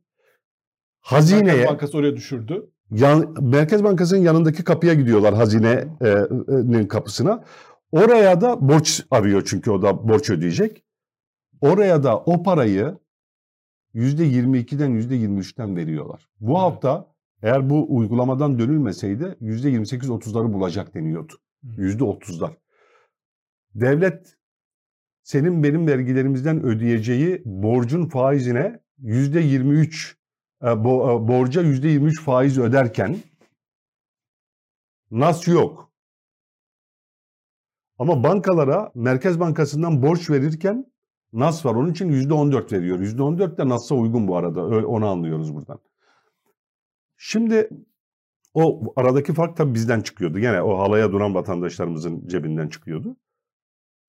Hazineye... Merkez Bankası oraya düşürdü. Yan, Merkez Bankası'nın yanındaki kapıya gidiyorlar hazinenin kapısına. Oraya da borç arıyor çünkü o da borç ödeyecek. Oraya da o parayı %22'den %23'ten veriyorlar. Bu evet. hafta eğer bu uygulamadan dönülmeseydi %28-30'ları bulacak deniyordu. %30'lar. Devlet senin benim vergilerimizden ödeyeceği borcun faizine yüzde 23 e, e, borca yüzde 23 faiz öderken nas yok. Ama bankalara Merkez Bankası'ndan borç verirken nas var. Onun için yüzde 14 veriyor. Yüzde 14 de nas'a uygun bu arada. Onu anlıyoruz buradan. Şimdi o aradaki fark tabii bizden çıkıyordu. Gene o halaya duran vatandaşlarımızın cebinden çıkıyordu.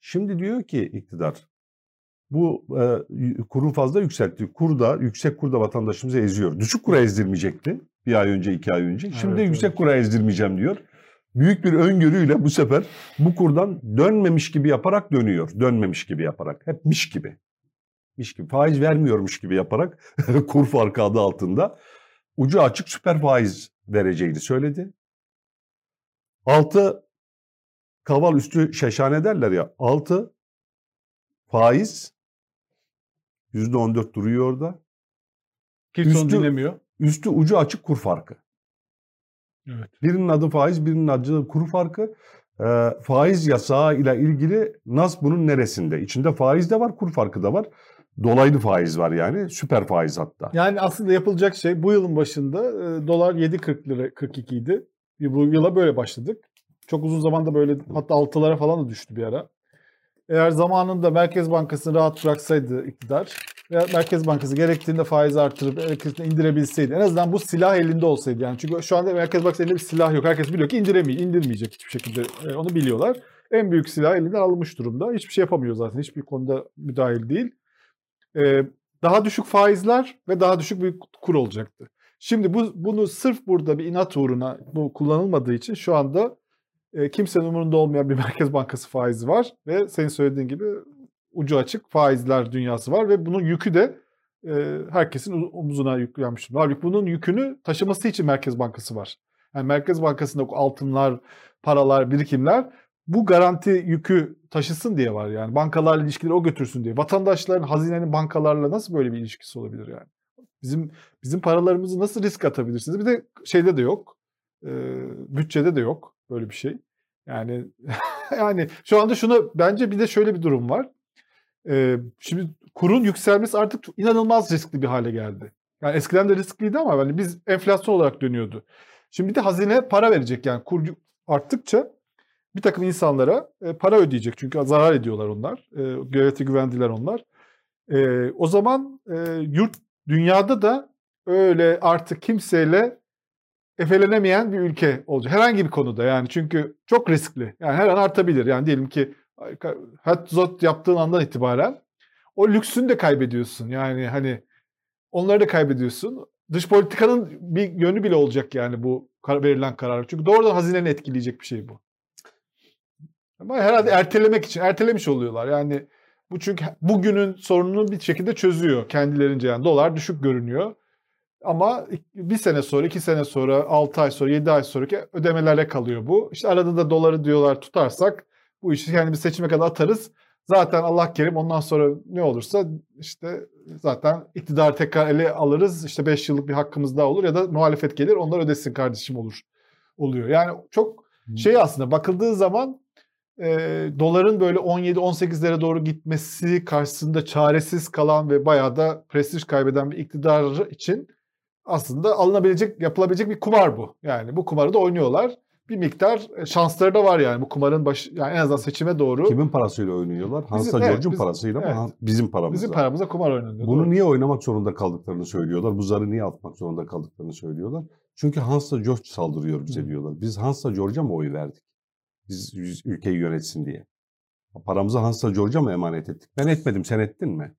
Şimdi diyor ki iktidar bu e, kuru fazla yükseltti. Kurda, yüksek kurda vatandaşımızı eziyor. Düşük kura ezdirmeyecekti bir ay önce, iki ay önce. Şimdi Evet, yüksek evet. kura ezdirmeyeceğim diyor. Büyük bir öngörüyle bu sefer bu kurdan dönmemiş gibi yaparak dönüyor. Dönmemiş gibi yaparak. Hep miş gibi. Miş gibi. Faiz vermiyormuş gibi yaparak kur farkı adı altında ucu açık süper faiz vereceğini söyledi. Altı kaval üstü şeşane derler ya. Altı faiz yüzde on dört duruyor orada. Kimse onu Üstü- dinlemiyor. Üstü ucu açık kur farkı. Evet. Birinin adı faiz, birinin adı kuru farkı. Ee, faiz yasağı ile ilgili nas bunun neresinde? İçinde faiz de var, kur farkı da var. Dolaylı faiz var yani. Süper faiz hatta. Yani aslında yapılacak şey bu yılın başında e, dolar 7.40 lira 42 idi. Bu yıla böyle başladık. Çok uzun zamanda böyle hatta 6'lara falan da düştü bir ara. Eğer zamanında Merkez Bankası'nı rahat bıraksaydı iktidar veya Merkez Bankası gerektiğinde faiz artırıp gerektiğinde indirebilseydi. En azından bu silah elinde olsaydı. Yani çünkü şu anda Merkez Bankası elinde bir silah yok. Herkes biliyor ki indiremeyecek, indirmeyecek hiçbir şekilde. E, Onu biliyorlar. En büyük silah elinden alınmış durumda. Hiçbir şey yapamıyor zaten. Hiçbir konuda müdahil değil. Ee, daha düşük faizler ve daha düşük bir kur olacaktı. Şimdi bu bunu sırf burada bir inat uğruna bu kullanılmadığı için şu anda kimsenin umurunda olmayan bir Merkez Bankası faizi var ve senin söylediğin gibi ucu açık faizler dünyası var ve bunun yükü de herkesin omuzuna yüklenmiş. Halbuki bunun yükünü taşıması için Merkez Bankası var. Yani Merkez Bankası'nda altınlar, paralar, birikimler bu garanti yükü taşısın diye var yani. Bankalarla ilişkileri o götürsün diye. Vatandaşların hazinenin bankalarla nasıl böyle bir ilişkisi olabilir yani? Bizim bizim paralarımızı nasıl risk atabilirsiniz? Bir de şeyde de yok. E, bütçede de yok böyle bir şey. Yani yani şu anda şunu bence bir de şöyle bir durum var. E, şimdi kurun yükselmesi artık inanılmaz riskli bir hale geldi. Yani eskiden de riskliydi ama hani biz enflasyon olarak dönüyordu. Şimdi bir de hazine para verecek yani kur arttıkça bir takım insanlara para ödeyecek çünkü zarar ediyorlar onlar. Devlete güvendiler onlar. O zaman yurt dünyada da öyle artık kimseyle efelenemeyen bir ülke olacak. Herhangi bir konuda yani çünkü çok riskli. Yani her an artabilir. Yani diyelim ki Hatzot yaptığın andan itibaren o lüksünü de kaybediyorsun. Yani hani onları da kaybediyorsun. Dış politikanın bir yönü bile olacak yani bu verilen karar. Çünkü doğrudan hazineni etkileyecek bir şey bu. Ama herhalde ertelemek için ertelemiş oluyorlar. Yani bu çünkü bugünün sorununu bir şekilde çözüyor kendilerince. Yani dolar düşük görünüyor. Ama bir sene sonra, iki sene sonra, altı ay sonra, yedi ay sonraki ödemelerle kalıyor bu. İşte arada da doları diyorlar tutarsak bu işi yani bir seçime kadar atarız. Zaten Allah kerim ondan sonra ne olursa işte zaten iktidar tekrar ele alırız. İşte 5 yıllık bir hakkımız daha olur ya da muhalefet gelir onlar ödesin kardeşim olur oluyor. Yani çok şey aslında bakıldığı zaman e, doların böyle 17-18'lere doğru gitmesi karşısında çaresiz kalan ve bayağı da prestij kaybeden bir iktidar için aslında alınabilecek, yapılabilecek bir kumar bu. Yani bu kumarı da oynuyorlar. Bir miktar e, şansları da var yani bu kumarın başı yani en azından seçime doğru Kimin parasıyla oynuyorlar? Hansa evet, George'un bizim- parasıyla evet. ama bizim paramızla. bizim paramıza kumar oynanıyor. Bunu Doğru. niye oynamak zorunda kaldıklarını söylüyorlar. Bu zarı niye atmak zorunda kaldıklarını söylüyorlar. Çünkü Hans'la George saldırıyor bize Hı. diyorlar. Biz Hans'la George'a mı oy verdik? Biz biz ülkeyi yönetsin diye. Paramızı Hans'la George'a mı emanet ettik? Ben etmedim, sen ettin mi?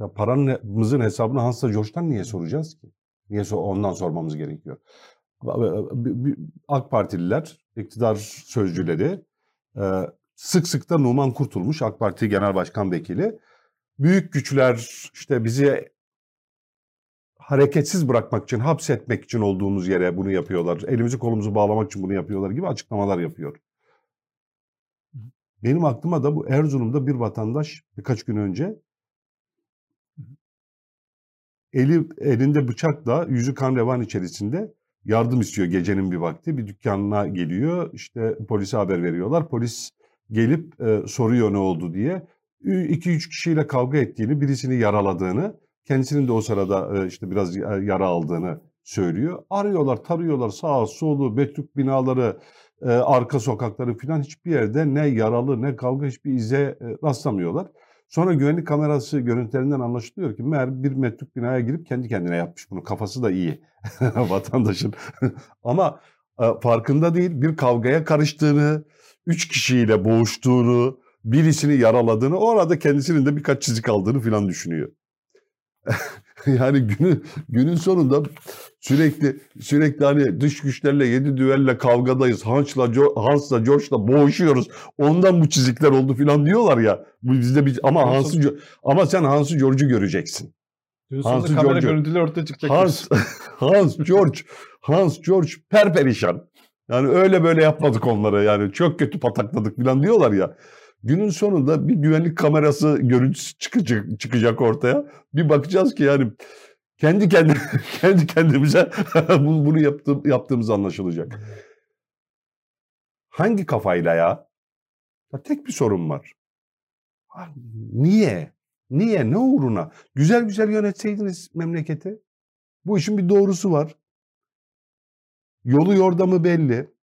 Ya paramızın hesabını Hans'la George'dan niye soracağız ki? Niye ondan sormamız gerekiyor? AK Partililer, iktidar sözcüleri, e, sık sık da Numan Kurtulmuş, AK Parti Genel Başkan Vekili, büyük güçler işte bizi hareketsiz bırakmak için, hapsetmek için olduğumuz yere bunu yapıyorlar. Elimizi kolumuzu bağlamak için bunu yapıyorlar gibi açıklamalar yapıyor. Benim aklıma da bu Erzurum'da bir vatandaş birkaç gün önce eli elinde bıçakla yüzü kan revan içerisinde yardım istiyor gecenin bir vakti. Bir dükkanına geliyor. işte polise haber veriyorlar. Polis gelip e, soruyor ne oldu diye. 2-3 kişiyle kavga ettiğini, birisini yaraladığını, kendisinin de o sırada e, işte biraz yara aldığını söylüyor. Arıyorlar, tarıyorlar sağa solu, betuk binaları, e, arka sokakları filan hiçbir yerde ne yaralı ne kavga hiçbir ize e, rastlamıyorlar. Sonra güvenlik kamerası görüntülerinden anlaşılıyor ki meğer bir metruk binaya girip kendi kendine yapmış bunu. Kafası da iyi vatandaşın. Ama e, farkında değil bir kavgaya karıştığını, üç kişiyle boğuştuğunu, birisini yaraladığını, orada kendisinin de birkaç çizik aldığını filan düşünüyor. yani günün günün sonunda sürekli sürekli hani dış güçlerle yedi düvelle kavgadayız. Hans'la Hans'la George'la boğuşuyoruz. Ondan bu çizikler oldu filan diyorlar ya. Bu bizde bir ama Hans'ı ama sen Hans'ı George'u göreceksin. Hans'ı kamera George, görüntüleri ortaya çıkacak. Hans Hans George Hans George perperişan. Yani öyle böyle yapmadık onlara yani çok kötü patakladık filan diyorlar ya. Günün sonunda bir güvenlik kamerası görüntüsü çıkacak, çıkacak ortaya. Bir bakacağız ki yani kendi kendi kendi kendimize bunu yaptığım, yaptığımız anlaşılacak. Hangi kafayla ya? ya? Tek bir sorun var. Niye? Niye? Ne uğruna? Güzel güzel yönetseydiniz memleketi. Bu işin bir doğrusu var. Yolu yordamı belli.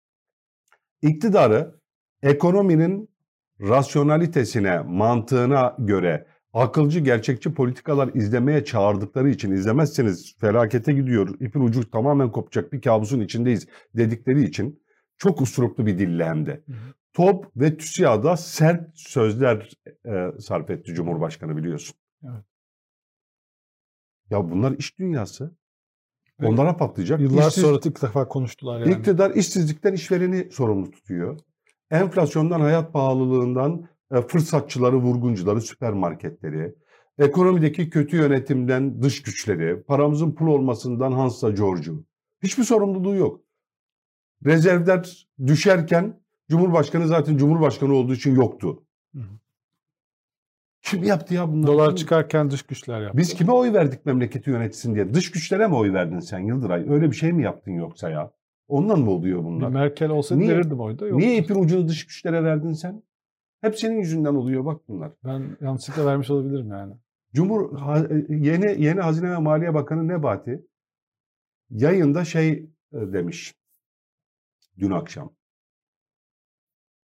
İktidarı ekonominin rasyonalitesine, mantığına göre akılcı, gerçekçi politikalar izlemeye çağırdıkları için izlemezseniz felakete gidiyor, ipin ucu tamamen kopacak bir kabusun içindeyiz dedikleri için çok usuruplu bir dille hem de. Top ve TÜSİAD'a sert sözler e, sarf etti Cumhurbaşkanı biliyorsun. Evet. Ya bunlar iş dünyası. Evet. Onlara patlayacak. Yıllar İşsiz, sonra ilk defa konuştular yani. İktidar işsizlikten işvereni sorumlu tutuyor enflasyondan, hayat pahalılığından e, fırsatçıları, vurguncuları, süpermarketleri, ekonomideki kötü yönetimden dış güçleri, paramızın pul olmasından Hans'la George'u. Hiçbir sorumluluğu yok. Rezervler düşerken Cumhurbaşkanı zaten Cumhurbaşkanı olduğu için yoktu. Kim yaptı ya bunları? Dolar çıkarken dış güçler yaptı. Biz kime oy verdik memleketi yönetsin diye? Dış güçlere mi oy verdin sen Yıldıray? Öyle bir şey mi yaptın yoksa ya? Ondan mı oluyor bunlar? Merkel olsaydı niye, verirdim oyda. Yoktu. Niye ipin ucunu dış güçlere verdin sen? Hep senin yüzünden oluyor bak bunlar. Ben yanlışlıkla vermiş olabilirim yani. Cumhur yeni yeni Hazine ve Maliye Bakanı Nebati yayında şey e, demiş dün akşam.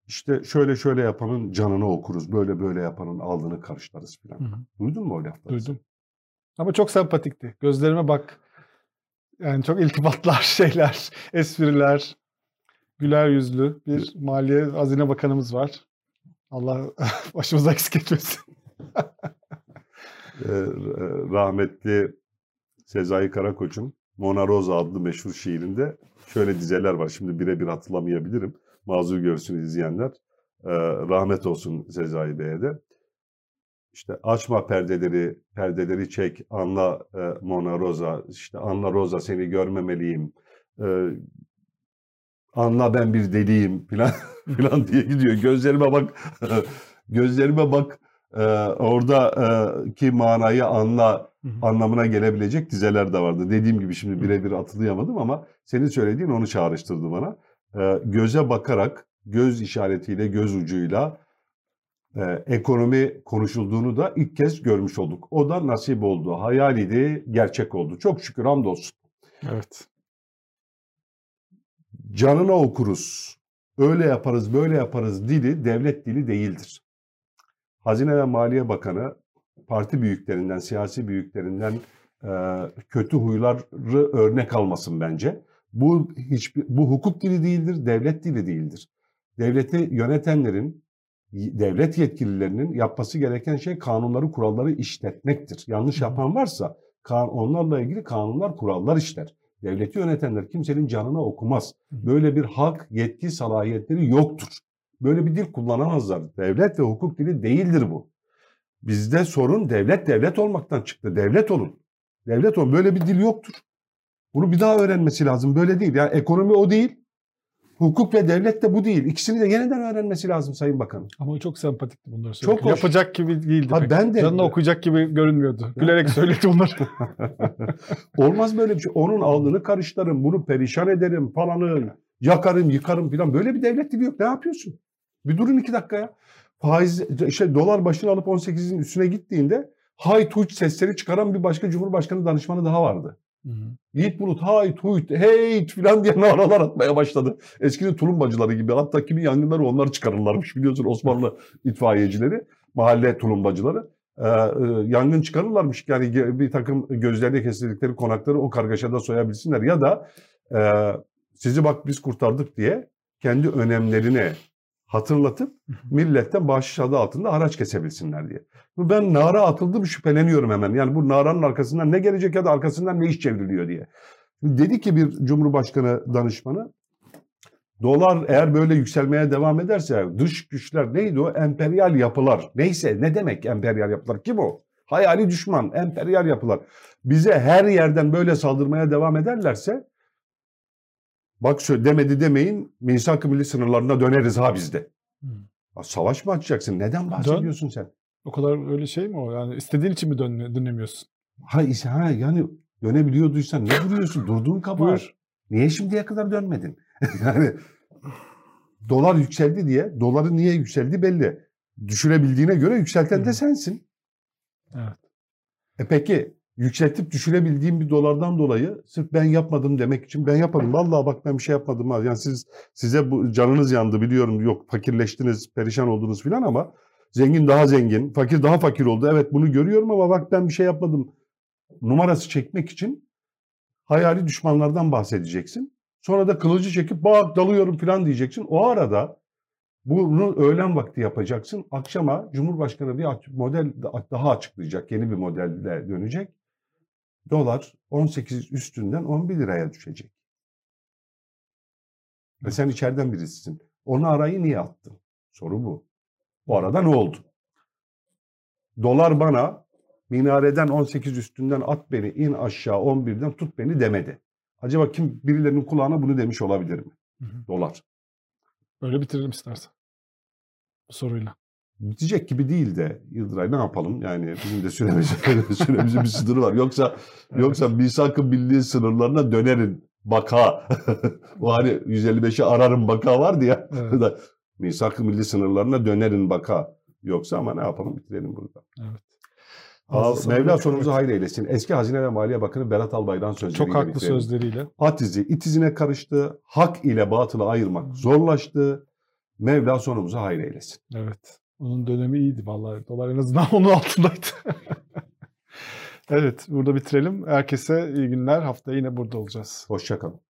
İşte şöyle şöyle yapanın canını okuruz, böyle böyle yapanın falan. Hı hı. Duydun mu o lafları? Duydum. Ama çok sempatikti. Gözlerime bak yani çok iltifatlar, şeyler, espriler, güler yüzlü bir Maliye Hazine Bakanımız var. Allah başımıza eksik etmesin. rahmetli Sezai Karakoç'un Mona Rosa adlı meşhur şiirinde şöyle dizeler var. Şimdi birebir hatırlamayabilirim. Mazur görsün izleyenler. rahmet olsun Sezai Bey'e de. İşte açma perdeleri, perdeleri çek, anla e, Mona Rosa, işte anla Rosa seni görmemeliyim, e, anla ben bir deliyim falan falan diye gidiyor. Gözlerime bak, gözlerime bak, e, orada e, ki manayı anla anlamına gelebilecek dizeler de vardı. Dediğim gibi şimdi birebir hatırlayamadım ama senin söylediğin onu çağrıştırdı bana. E, göze bakarak, göz işaretiyle, göz ucuyla e, ekonomi konuşulduğunu da ilk kez görmüş olduk. O da nasip oldu. Hayaliydi, gerçek oldu. Çok şükür hamdolsun. Evet. Canına okuruz. Öyle yaparız, böyle yaparız dili devlet dili değildir. Hazine ve Maliye Bakanı parti büyüklerinden, siyasi büyüklerinden e, kötü huyları örnek almasın bence. Bu hiçbir bu hukuk dili değildir, devlet dili değildir. Devleti yönetenlerin devlet yetkililerinin yapması gereken şey kanunları, kuralları işletmektir. Yanlış yapan varsa onlarla ilgili kanunlar, kurallar işler. Devleti yönetenler kimsenin canına okumaz. Böyle bir hak, yetki, salahiyetleri yoktur. Böyle bir dil kullanamazlar. Devlet ve hukuk dili değildir bu. Bizde sorun devlet devlet olmaktan çıktı. Devlet olun. Devlet olun. Böyle bir dil yoktur. Bunu bir daha öğrenmesi lazım. Böyle değil. Yani ekonomi o değil. Hukuk ve devlet de bu değil. İkisini de yeniden öğrenmesi lazım Sayın Bakan. Ama çok sempatikti bunları söylerken. Çok hoş. Yapacak gibi değildi. Ha, ben de. Canına okuyacak gibi görünmüyordu. Gülerek söyledi bunları. Olmaz böyle bir şey. Onun alnını karıştırırım, bunu perişan ederim falanı, yakarım, yıkarım falan. Böyle bir devlet dili yok. Ne yapıyorsun? Bir durun iki dakika ya. faiz işte dolar başını alıp 18'in üstüne gittiğinde hay tuç sesleri çıkaran bir başka Cumhurbaşkanı danışmanı daha vardı. Yiğit Bulut hay tuyt hey filan diye naralar atmaya başladı. Eskinin tulumbacıları gibi. Hatta kimi yangınları onlar çıkarırlarmış biliyorsun Osmanlı itfaiyecileri, mahalle tulumbacıları. Ee, e, yangın çıkarırlarmış yani bir takım gözlerine kesildikleri konakları o kargaşada soyabilsinler ya da e, sizi bak biz kurtardık diye kendi önemlerini hatırlatıp milletten bahşiş adı altında haraç kesebilsinler diye. Ben nara atıldım şüpheleniyorum hemen. Yani bu naranın arkasından ne gelecek ya da arkasından ne iş çevriliyor diye. Dedi ki bir Cumhurbaşkanı danışmanı dolar eğer böyle yükselmeye devam ederse dış güçler neydi o? Emperyal yapılar. Neyse ne demek emperyal yapılar? Kim o? Hayali düşman, emperyal yapılar. Bize her yerden böyle saldırmaya devam ederlerse bak şöyle demedi demeyin misak-ı milli sınırlarına döneriz ha bizde. Ya Savaş mı açacaksın? Neden bahsediyorsun sen? O kadar öyle şey mi o? Yani istediğin için mi dön dönemiyorsun? Ha, ha yani dönebiliyorduysan ne duruyorsun? Durduğun. Buyur. Niye şimdiye kadar dönmedin? yani dolar yükseldi diye, doların niye yükseldi belli. Düşürebildiğine göre yükselten de Hı. sensin. Evet. E peki yükseltip düşürebildiğim bir dolardan dolayı sırf ben yapmadım demek için ben yapmadım. Vallahi bak ben bir şey yapmadım. Yani siz size bu canınız yandı biliyorum. Yok fakirleştiniz, perişan oldunuz filan ama zengin daha zengin, fakir daha fakir oldu. Evet bunu görüyorum ama bak ben bir şey yapmadım. Numarası çekmek için hayali düşmanlardan bahsedeceksin. Sonra da kılıcı çekip bak dalıyorum filan diyeceksin. O arada bunu öğlen vakti yapacaksın. Akşama Cumhurbaşkanı bir model daha açıklayacak. Yeni bir modelle dönecek. Dolar 18 üstünden 11 liraya düşecek. Ve sen içeriden birisisin. Onu arayı niye attın? Soru bu. Bu arada ne oldu? Dolar bana minareden 18 üstünden at beni in aşağı 11'den tut beni demedi. Acaba kim birilerinin kulağına bunu demiş olabilir mi? Hı hı. Dolar. Öyle bitirelim istersen. Bu soruyla. Bitecek gibi değil de Yıldıray ne yapalım? Yani bizim de süremiz, süremizin bir sınırı var. Yoksa yoksa misak-ı milli sınırlarına dönerin baka. Bu hani 155'i ararım baka vardı ya. Evet. Misak-ı milli sınırlarına dönerin baka. Yoksa ama ne yapalım bitirelim burada. Evet. Ağzı Mevla Evet. hayır eylesin. Eski Hazine ve Maliye Bakanı Berat Albayrak'ın sözleriyle Çok haklı bitirelim. sözleriyle. At izi it izine karıştı. Hak ile batılı ayırmak zorlaştı. Mevla sonumuzu hayır eylesin. Evet. Onun dönemi iyiydi vallahi. Dolar en azından onun altındaydı. evet, burada bitirelim. Herkese iyi günler. Haftaya yine burada olacağız. Hoşçakalın.